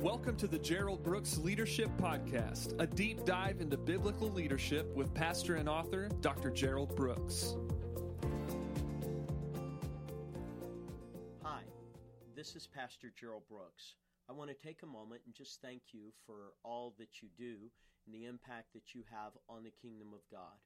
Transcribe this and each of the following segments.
Welcome to the Gerald Brooks Leadership Podcast, a deep dive into biblical leadership with pastor and author Dr. Gerald Brooks. Hi, this is Pastor Gerald Brooks. I want to take a moment and just thank you for all that you do and the impact that you have on the kingdom of God.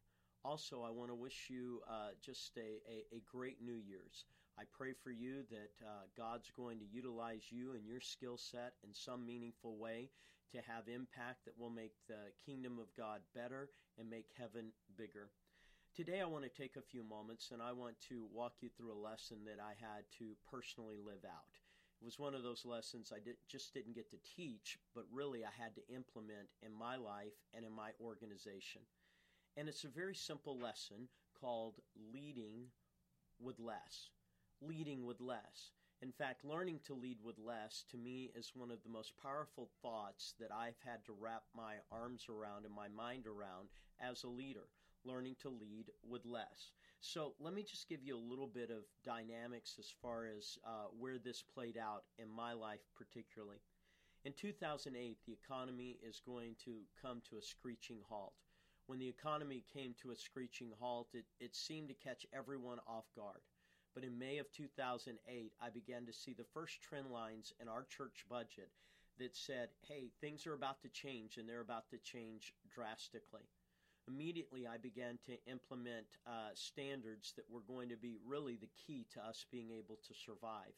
Also, I want to wish you uh, just a, a, a, great New Year's. I pray for you that uh, God's going to utilize you and your skill set in some meaningful way to have impact that will make the kingdom of God better and make heaven bigger. Today, I want to take a few moments and I want to walk you through a lesson that I had to personally live out. It was one of those lessons I did, just didn't get to teach, but really I had to implement in my life and in my organization. And it's a very simple lesson called leading with less. Leading with less. In fact, learning to lead with less to me is one of the most powerful thoughts that I've had to wrap my arms around and my mind around as a leader. Learning to lead with less. So, let me just give you a little bit of dynamics as far as uh, where this played out in my life, particularly. In 2008, the economy is going to come to a screeching halt when the economy came to a screeching halt, it, it seemed to catch everyone off guard. But in May of 2008, I began to see the first trend lines in our church budget that said, hey, things are about to change, and they're about to change drastically. Immediately, I began to implement uh, standards that were going to be really the key to us being able to survive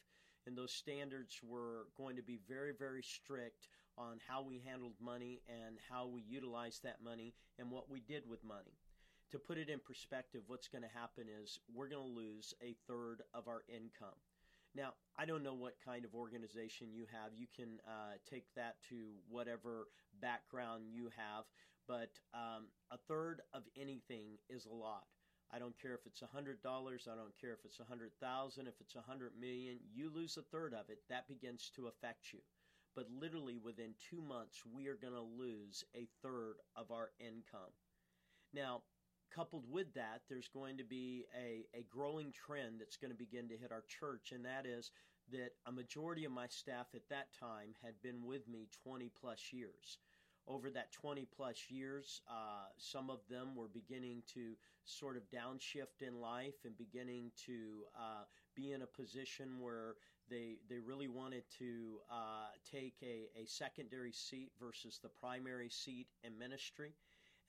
and those standards were going to be very, very strict on how we handled money and how we utilized that money and what we did with money. To put it in perspective, what's going to happen is we're going to lose a third of our income. Now, I don't know what kind of organization you have. You can uh, take that to whatever background you have, but um, a third of anything is a lot. I don't care if it's a hundred dollars. I don't care if it's a hundred thousand. If it's a hundred million, you lose a third of it. That begins to affect you. But literally within two months, we are going to lose a third of our income. Now, coupled with that, there's going to be a, a growing trend that's going to begin to hit our church, and that is that a majority of my staff at that time had been with me 20 plus years over that 20 plus years, uh, some of them were beginning to sort of downshift in life and beginning to uh, be in a position where they they really wanted to uh, take a, a secondary seat versus the primary seat in ministry.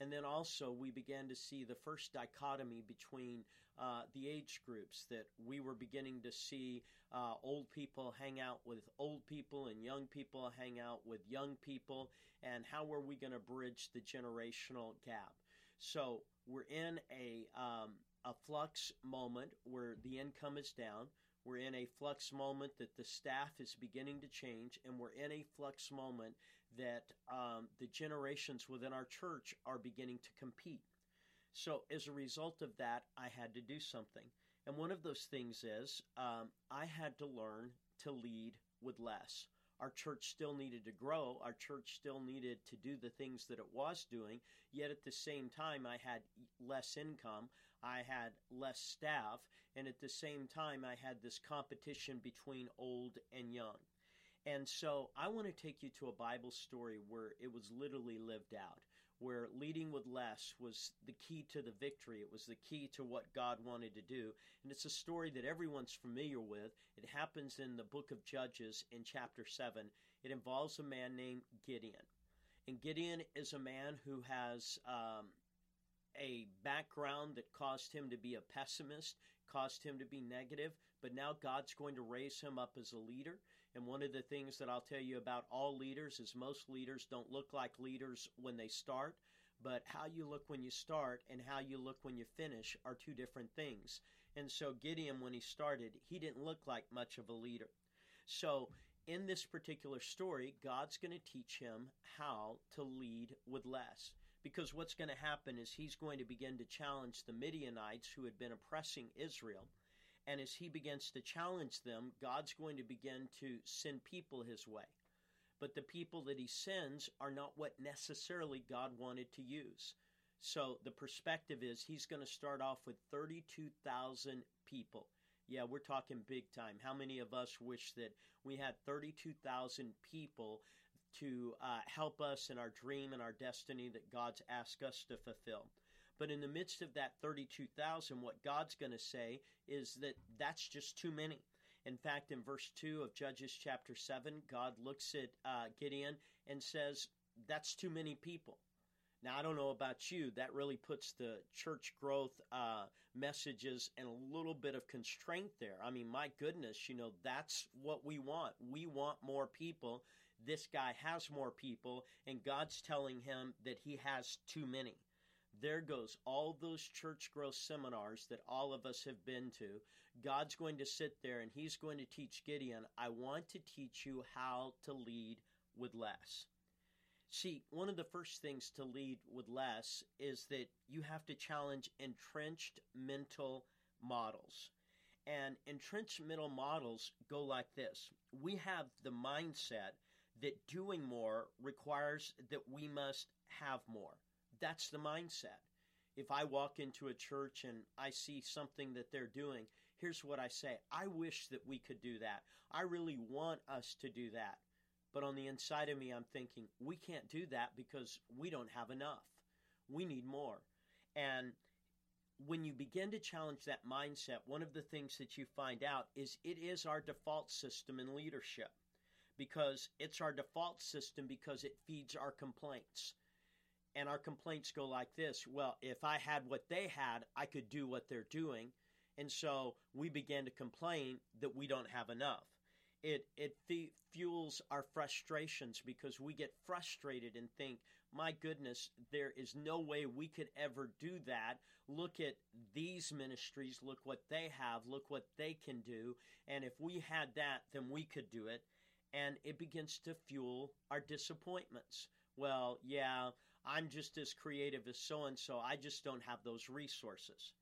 And then also, we began to see the first dichotomy between uh, the age groups that we were beginning to see uh, old people hang out with old people and young people hang out with young people. And how are we going to bridge the generational gap? So, we're in a, um, a flux moment where the income is down. We're in a flux moment that the staff is beginning to change, and we're in a flux moment that um, the generations within our church are beginning to compete. So, as a result of that, I had to do something. And one of those things is um, I had to learn to lead with less our church still needed to grow. Our church still needed to do the things that it was doing. Yet at the same time, I had less income. I had less staff. And at the same time, I had this competition between old and young. And so I want to take you to a Bible story where it was literally lived out, where leading with less was the key to the victory. It was the key to what God wanted to do. And it's a story that everyone's familiar with. It happens in the book of Judges in chapter 7. It involves a man named Gideon. And Gideon is a man who has um, a background that caused him to be a pessimist, caused him to be negative, but now God's going to raise him up as a leader. And one of the things that I'll tell you about all leaders is most leaders don't look like leaders when they start, but how you look when you start and how you look when you finish are two different things. And so Gideon, when he started, he didn't look like much of a leader. So in this particular story, God's going to teach him how to lead with less because what's going to happen is he's going to begin to challenge the Midianites who had been oppressing Israel. And as he begins to challenge them, God's going to begin to send people his way. But the people that he sends are not what necessarily God wanted to use. So the perspective is he's going to start off with 32,000 people. Yeah, we're talking big time. How many of us wish that we had 32,000 people to uh, help us in our dream and our destiny that God's asked us to fulfill. But in the midst of that 32,000, what God's going to say is that that's just too many. In fact, in verse 2 of Judges chapter 7, God looks at uh, Gideon and says, That's too many people. Now, I don't know about you, that really puts the church growth uh, messages in a little bit of constraint there. I mean, my goodness, you know, that's what we want. We want more people. This guy has more people, and God's telling him that he has too many. There goes all those church growth seminars that all of us have been to. God's going to sit there and he's going to teach Gideon, I want to teach you how to lead with less. See, one of the first things to lead with less is that you have to challenge entrenched mental models. And entrenched mental models go like this We have the mindset that doing more requires that we must have more. That's the mindset. If I walk into a church and I see something that they're doing, here's what I say I wish that we could do that. I really want us to do that. But on the inside of me, I'm thinking, we can't do that because we don't have enough. We need more. And when you begin to challenge that mindset, one of the things that you find out is it is our default system in leadership because it's our default system because it feeds our complaints. And our complaints go like this Well, if I had what they had, I could do what they're doing. And so we begin to complain that we don't have enough. It it fuels our frustrations because we get frustrated and think my goodness there is no way we could ever do that. Look at these ministries. Look what they have. Look what they can do. And if we had that then we could do it. And it begins to fuel our disappointments. Well yeah i'm just as creative as so and so i just don't have those resources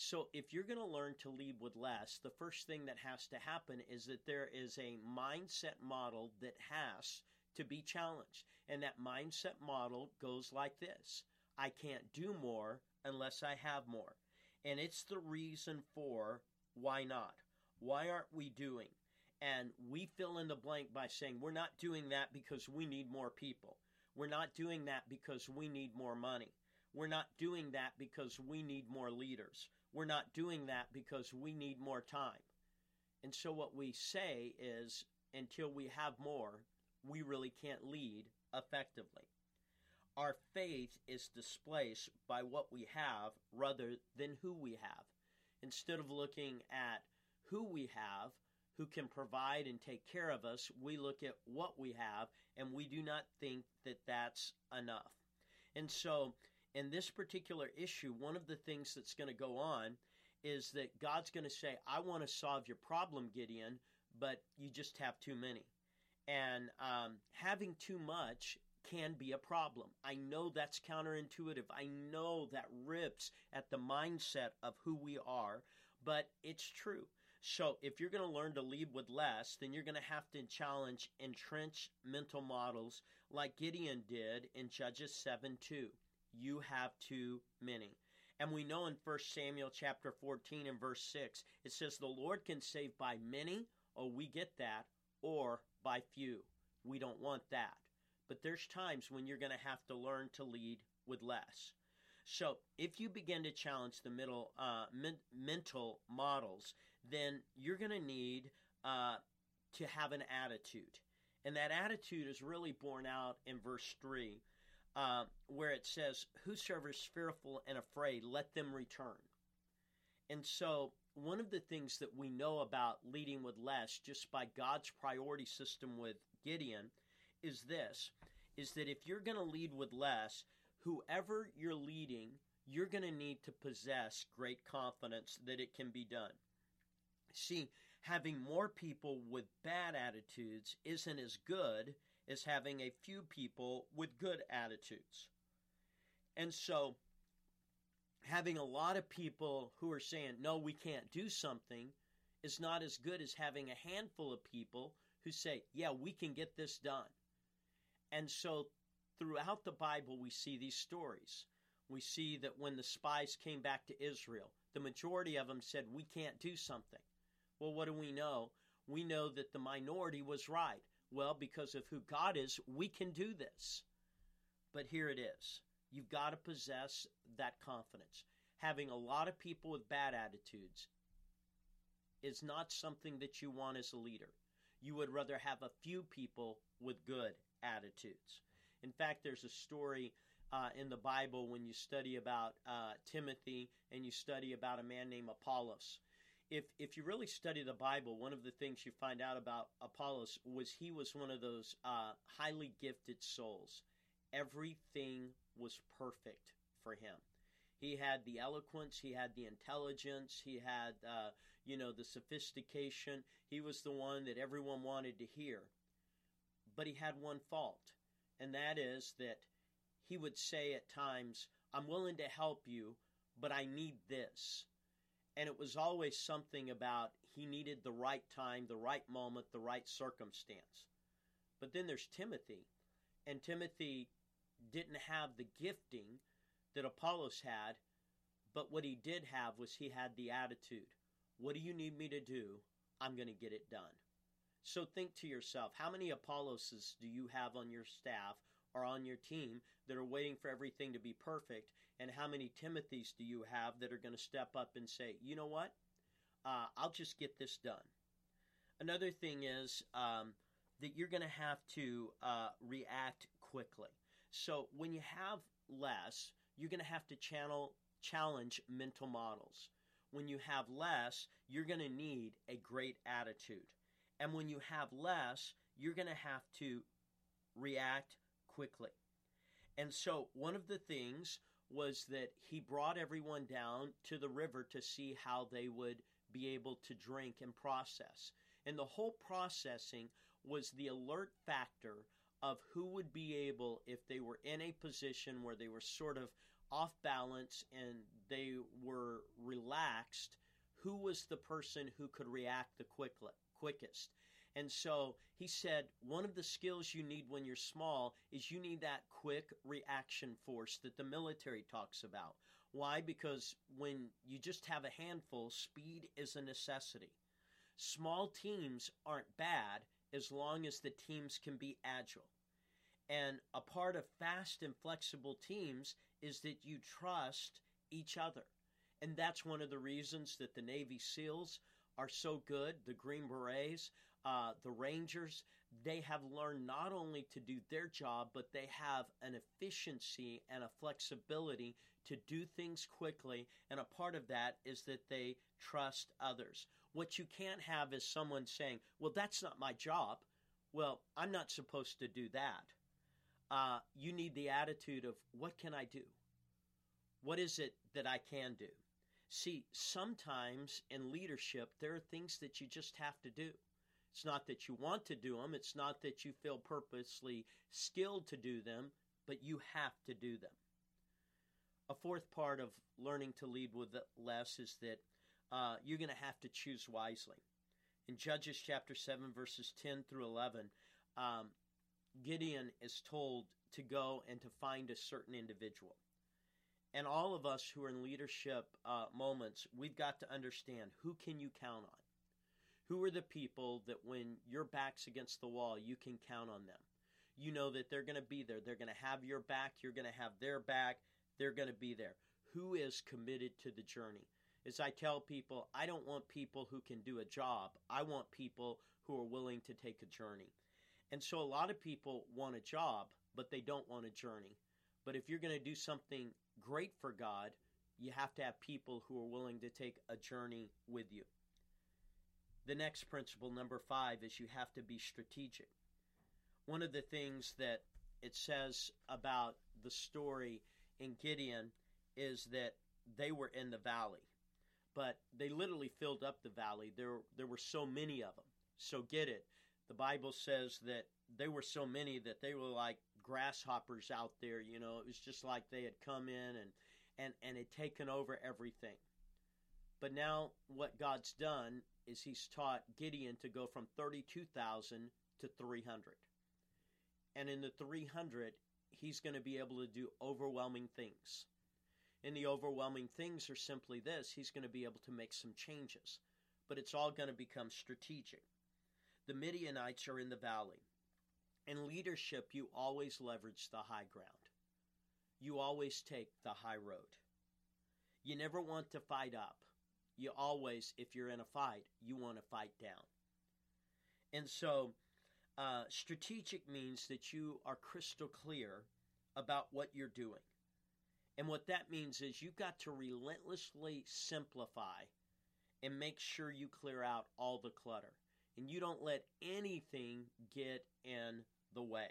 so, if you're going to learn to lead with less, the first thing that has to happen is that there is a mindset model that has to be challenged. And that mindset model goes like this I can't do more unless I have more. And it's the reason for why not? Why aren't we doing? And we fill in the blank by saying we're not doing that because we need more people. We're not doing that because we need more money. We're not doing that because we need more leaders. We're not doing that because we need more time. And so what we say is until we have more, we really can't lead effectively. Our faith is displaced by what we have rather than who we have. Instead of looking at who we have, who can provide and take care of us, we look at what we have and we do not think that that's enough. And so in this particular issue, one of the things that's going to go on is that God's going to say, I want to solve your problem, Gideon, but you just have too many. And um, having too much can be a problem. I know that's counterintuitive. I know that rips at the mindset of who we are, but it's true. So, if you're going to learn to lead with less, then you're going to have to challenge entrenched mental models like Gideon did in Judges 7 2 you have too many. And we know in 1 Samuel chapter 14 and verse 6, it says, The Lord can save by many, oh, we get that, or by few. We don't want that. But there's times when you're going to have to learn to lead with less. So if you begin to challenge the middle, uh, men- mental models, then you're going to need uh, to have an attitude. And that attitude is really borne out in verse 3 uh, where it says, Whosoever is fearful and afraid, let them return. And so, one of the things that we know about leading with less, just by God's priority system with Gideon, is this is that if you're going to lead with less, whoever you're leading, you're going to need to possess great confidence that it can be done. See, having more people with bad attitudes isn't as good as having a few people with good attitudes. And so, having a lot of people who are saying, no, we can't do something, is not as good as having a handful of people who say, yeah, we can get this done. And so, throughout the Bible, we see these stories. We see that when the spies came back to Israel, the majority of them said, we can't do something. Well, what do we know? We know that the minority was right Well, because of who God is, we can do this. But here it is. You've got to possess that confidence. Having a lot of people with bad attitudes is not something that you want as a leader. You would rather have a few people with good attitudes. In fact, there's a story uh, in the Bible when you study about uh, Timothy and you study about a man named Apollos. If, if you really study the Bible, one of the things you find out about Apollos was he was one of those uh, highly gifted souls. Everything was perfect for him. He had the eloquence, he had the intelligence, he had, uh, you know, the sophistication. He was the one that everyone wanted to hear. But he had one fault, and that is that he would say at times, I'm willing to help you, but I need this. And it was always something about he needed the right time, the right moment, the right circumstance. But then there's Timothy, and Timothy didn't have the gifting that Apollos had, but what he did have was he had the attitude. What do you need me to do? I'm going to get it done. So think to yourself, how many Apolloses do you have on your staff or on your team that are waiting for everything to be perfect? And how many Timothys do you have that are going to step up and say, you know what? Uh, I'll just get this done. Another thing is um, that you're going to have to uh, react quickly. So when you have less, you're going to have to channel challenge mental models. When you have less, you're going to need a great attitude. And when you have less, you're going to have to react quickly. And so, one of the things was that he brought everyone down to the river to see how they would be able to drink and process. And the whole processing was the alert factor of who would be able, if they were in a position where they were sort of off balance and they were relaxed, who was the person who could react the quickest. And so he said, one of the skills you need when you're small is you need that quick reaction force that the military talks about. Why? Because when you just have a handful, speed is a necessity. Small teams aren't bad as long as the teams can be agile. And a part of fast and flexible teams is that you trust each other. And that's one of the reasons that the Navy SEALs are so good, the Green Berets, uh, the Rangers, they have learned not only to do their job, but they have an efficiency and a flexibility to do things quickly. And a part of that is that they trust others. What you can't have is someone saying, Well, that's not my job. Well, I'm not supposed to do that. Uh, you need the attitude of, What can I do? What is it that I can do? See, sometimes in leadership, there are things that you just have to do. It's not that you want to do them, it's not that you feel purposely skilled to do them, but you have to do them. A fourth part of learning to lead with less is that uh, you're going to have to choose wisely. In Judges chapter 7, verses 10 through 11, um, Gideon is told to go and to find a certain individual. And all of us who are in leadership uh, moments, we've got to understand who can you count on? Who are the people that when your back's against the wall, you can count on them? You know that they're going to be there. They're going to have your back. You're going to have their back. They're going to be there. Who is committed to the journey? As I tell people, I don't want people who can do a job. I want people who are willing to take a journey. And so a lot of people want a job, but they don't want a journey. But if you're going to do something great for God, you have to have people who are willing to take a journey with you. The next principle, number five, is you have to be strategic. One of the things that it says about the story in Gideon is that they were in the valley, but they literally filled up the valley. There, there were so many of them. So get it. The Bible says that they were so many that they were like grasshoppers out there. You know, it was just like they had come in and and and had taken over everything. But now what God's done is He's taught Gideon to go from thirty-two thousand to three hundred, and in the three hundred, he's going to be able to do overwhelming things. And the overwhelming things are simply this he's going to be able to make some changes, but it's all going to become strategic. The Midianites are in the valley. In leadership, you always leverage the high ground. You always take the high road. You never want to fight up. You always, if you're in a fight, you want to fight down. And so, uh, strategic means that you are crystal clear about what you're doing. And what that means is you've got to relentlessly simplify and make sure you clear out all the clutter. And you don't let anything get in the way.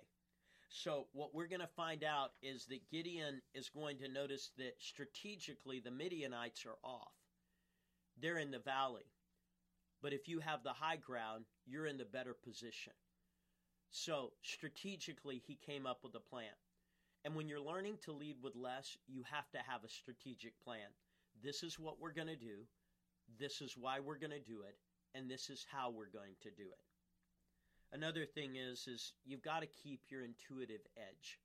So, what we're going to find out is that Gideon is going to notice that strategically the Midianites are off. They're in the valley. But if you have the high ground, you're in the better position. So, strategically, he came up with a plan. And when you're learning to lead with less, you have to have a strategic plan. This is what we're going to do. This is why we're going to do it. And this is how we're going to do it. Another thing is is you've got to keep your intuitive edge.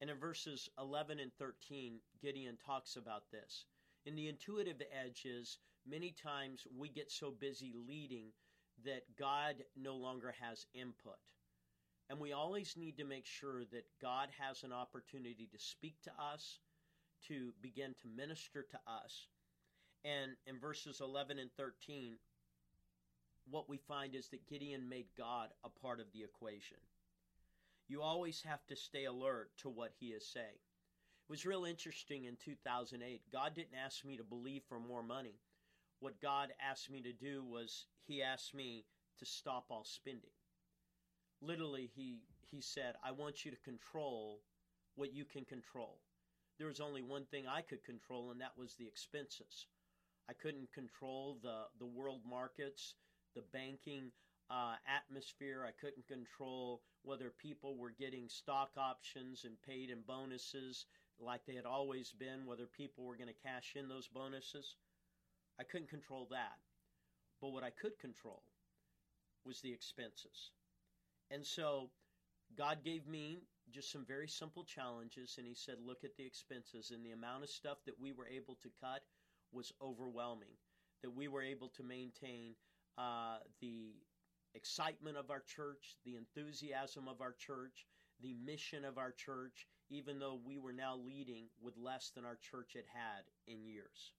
And in verses 11 and 13, Gideon talks about this. In the intuitive edge is many times we get so busy leading that God no longer has input. And we always need to make sure that God has an opportunity to speak to us, to begin to minister to us. And in verses 11 and 13, what we find is that Gideon made God a part of the equation. You always have to stay alert to what he is saying. Was real interesting in 2008. God didn't ask me to believe for more money. What God asked me to do was he asked me to stop all spending. Literally he he said, "I want you to control what you can control." There was only one thing I could control and that was the expenses. I couldn't control the the world markets the banking uh, atmosphere. I couldn't control whether people were getting stock options and paid in bonuses like they had always been, whether people were going to cash in those bonuses. I couldn't control that. But what I could control was the expenses. And so God gave me just some very simple challenges, and He said, Look at the expenses. And the amount of stuff that we were able to cut was overwhelming, that we were able to maintain uh, the excitement of our church, the enthusiasm of our church, the mission of our church, even though we were now leading with less than our church had had in years.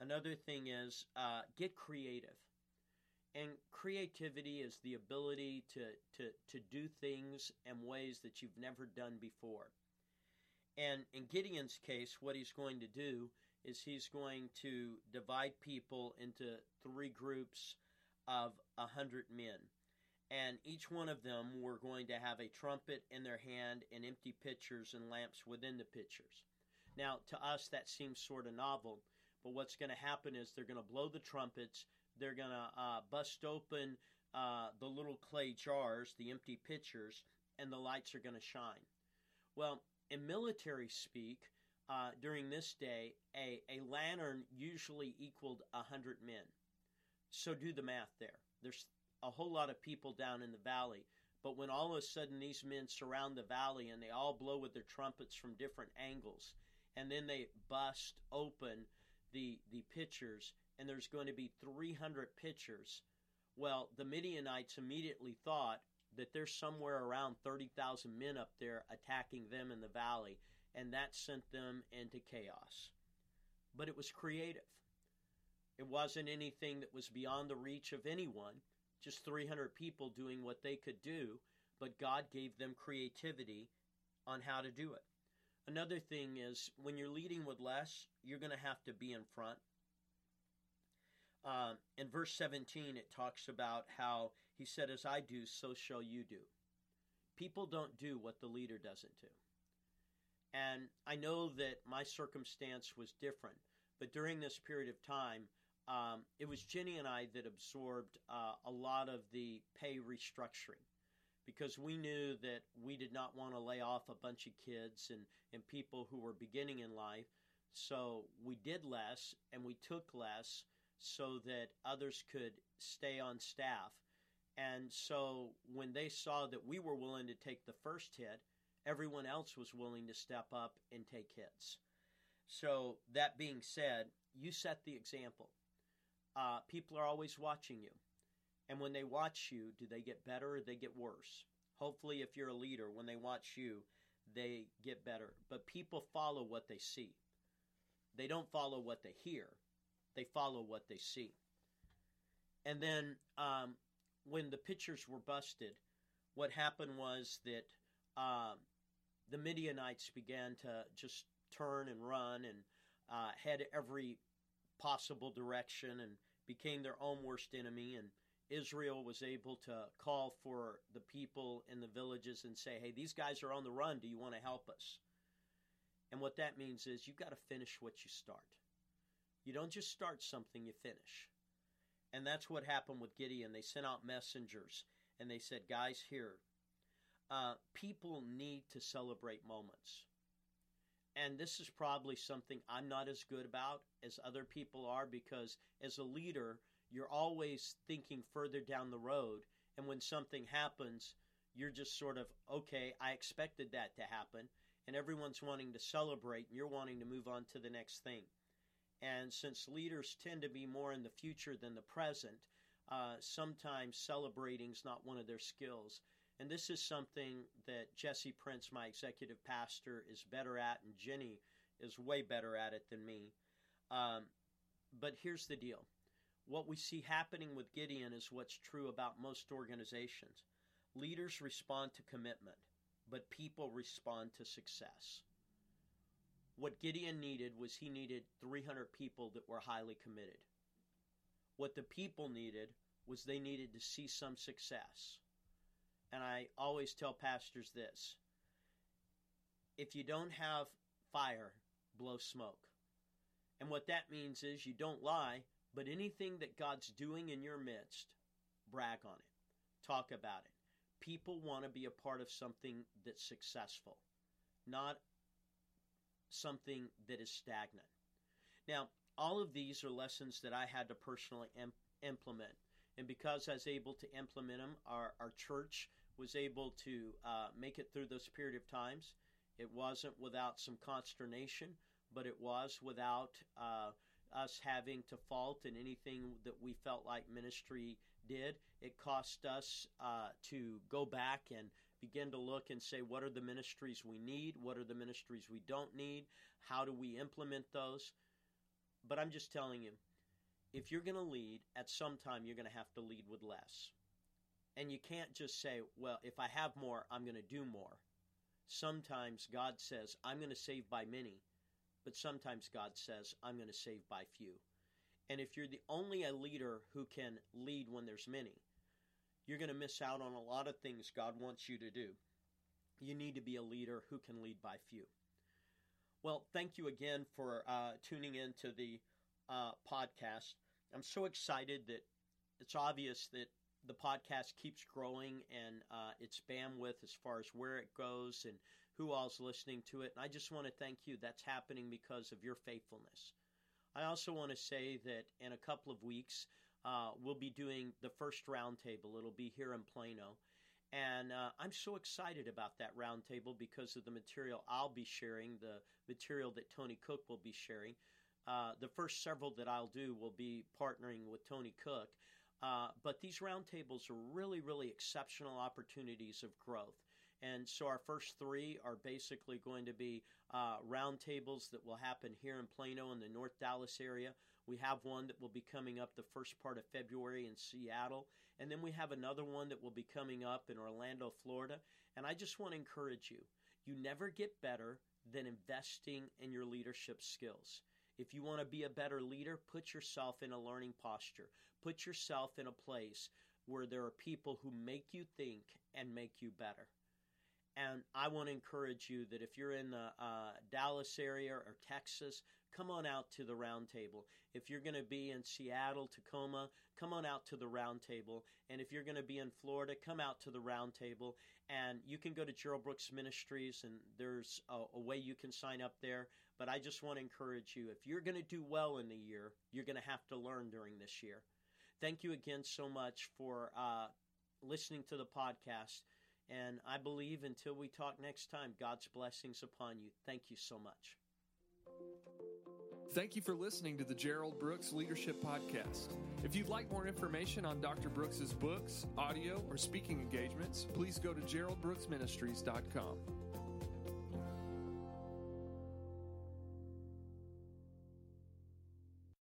Another thing is uh, get creative. And creativity is the ability to, to, to do things in ways that you've never done before. And in Gideon's case, what he's going to do is he's going to divide people into three groups of a hundred men. And each one of them were going to have a trumpet in their hand and empty pitchers and lamps within the pitchers. Now, to us, that seems sort of novel, but what's going to happen is they're going to blow the trumpets, they're going to uh, bust open uh, the little clay jars, the empty pitchers, and the lights are going to shine. Well, in military speak, uh, during this day, a, a lantern usually equaled a 100 men. So do the math there. There's a whole lot of people down in the valley. But when all of a sudden these men surround the valley and they all blow with their trumpets from different angles, and then they bust open the, the pitchers, and there's going to be 300 pitchers, well, the Midianites immediately thought that there's somewhere around 30,000 men up there attacking them in the valley and that sent them into chaos. But it was creative. It wasn't anything that was beyond the reach of anyone, just 300 people doing what they could do, but God gave them creativity on how to do it. Another thing is when you're leading with less, you're going to have to be in front. Um, in verse 17, it talks about how he said, As I do, so shall you do. People don't do what the leader doesn't do. And I know that my circumstance was different, but during this period of time, um, it was Jenny and I that absorbed uh, a lot of the pay restructuring because we knew that we did not want to lay off a bunch of kids and, and people who were beginning in life. So we did less and we took less so that others could stay on staff. And so when they saw that we were willing to take the first hit, everyone else was willing to step up and take hits. So, that being said, you set the example. Uh, people are always watching you. And when they watch you, do they get better or they get worse? Hopefully, if you're a leader, when they watch you, they get better. But people follow what they see. They don't follow what they hear, they follow what they see. And then um, when the pictures were busted, what happened was that um, the Midianites began to just turn and run and uh, head every possible direction and became their own worst enemy. And Israel was able to call for the people in the villages and say, hey, these guys are on the run. Do you want to help us? And what that means is you've got to finish what you start. You don't just start something, you finish. And that's what happened with Gideon. They sent out messengers and they said, guys, here, uh, people need to celebrate moments. And this is probably something I'm not as good about as other people are because as a leader, you're always thinking further down the road. And when something happens, you're just sort of, okay, I expected that to happen. And everyone's wanting to celebrate, and you're wanting to move on to the next thing. And since leaders tend to be more in the future than the present, uh, sometimes celebrating is not one of their skills. And this is something that Jesse Prince, my executive pastor, is better at, and Jenny is way better at it than me. Um, but here's the deal what we see happening with Gideon is what's true about most organizations. Leaders respond to commitment, but people respond to success. What Gideon needed was he needed 300 people that were highly committed. What the people needed was they needed to see some success. And I always tell pastors this if you don't have fire, blow smoke. And what that means is you don't lie, but anything that God's doing in your midst, brag on it, talk about it. People want to be a part of something that's successful, not something that is stagnant. Now, all of these are lessons that I had to personally em- implement. And because I was able to implement them, our, our church was able to uh, make it through those period of times. It wasn't without some consternation, but it was without uh, us having to fault in anything that we felt like ministry did. It cost us uh, to go back and begin to look and say, what are the ministries we need? What are the ministries we don't need? How do we implement those? But I'm just telling you, if you're going to lead, at some time you're going to have to lead with less. And you can't just say, well, if I have more, I'm going to do more. Sometimes God says, I'm going to save by many, but sometimes God says, I'm going to save by few. And if you're the only a leader who can lead when there's many, you're going to miss out on a lot of things God wants you to do. You need to be a leader who can lead by few. Well, thank you again for uh, tuning in to the uh, podcast. I'm so excited that it's obvious that the podcast keeps growing and uh, its bandwidth as far as where it goes and who all's listening to it. And I just want to thank you. That's happening because of your faithfulness. I also want to say that in a couple of weeks, uh, we'll be doing the first roundtable. It'll be here in Plano. And uh, I'm so excited about that roundtable because of the material I'll be sharing, the material that Tony Cook will be sharing. Uh, the first several that I'll do will be partnering with Tony Cook. Uh, but these roundtables are really, really exceptional opportunities of growth. And so our first three are basically going to be uh, roundtables that will happen here in Plano in the North Dallas area. We have one that will be coming up the first part of February in Seattle. And then we have another one that will be coming up in Orlando, Florida. And I just want to encourage you you never get better than investing in your leadership skills. If you want to be a better leader, put yourself in a learning posture. Put yourself in a place where there are people who make you think and make you better. And I want to encourage you that if you're in the uh, Dallas area or Texas, come on out to the roundtable. If you're going to be in Seattle, Tacoma, come on out to the roundtable. And if you're going to be in Florida, come out to the roundtable. And you can go to Gerald Brooks Ministries, and there's a, a way you can sign up there. But I just want to encourage you if you're going to do well in the year, you're going to have to learn during this year. Thank you again so much for uh, listening to the podcast. And I believe until we talk next time, God's blessings upon you. Thank you so much. Thank you for listening to the Gerald Brooks Leadership Podcast. If you'd like more information on Dr. Brooks's books, audio, or speaking engagements, please go to geraldbrooksministries.com.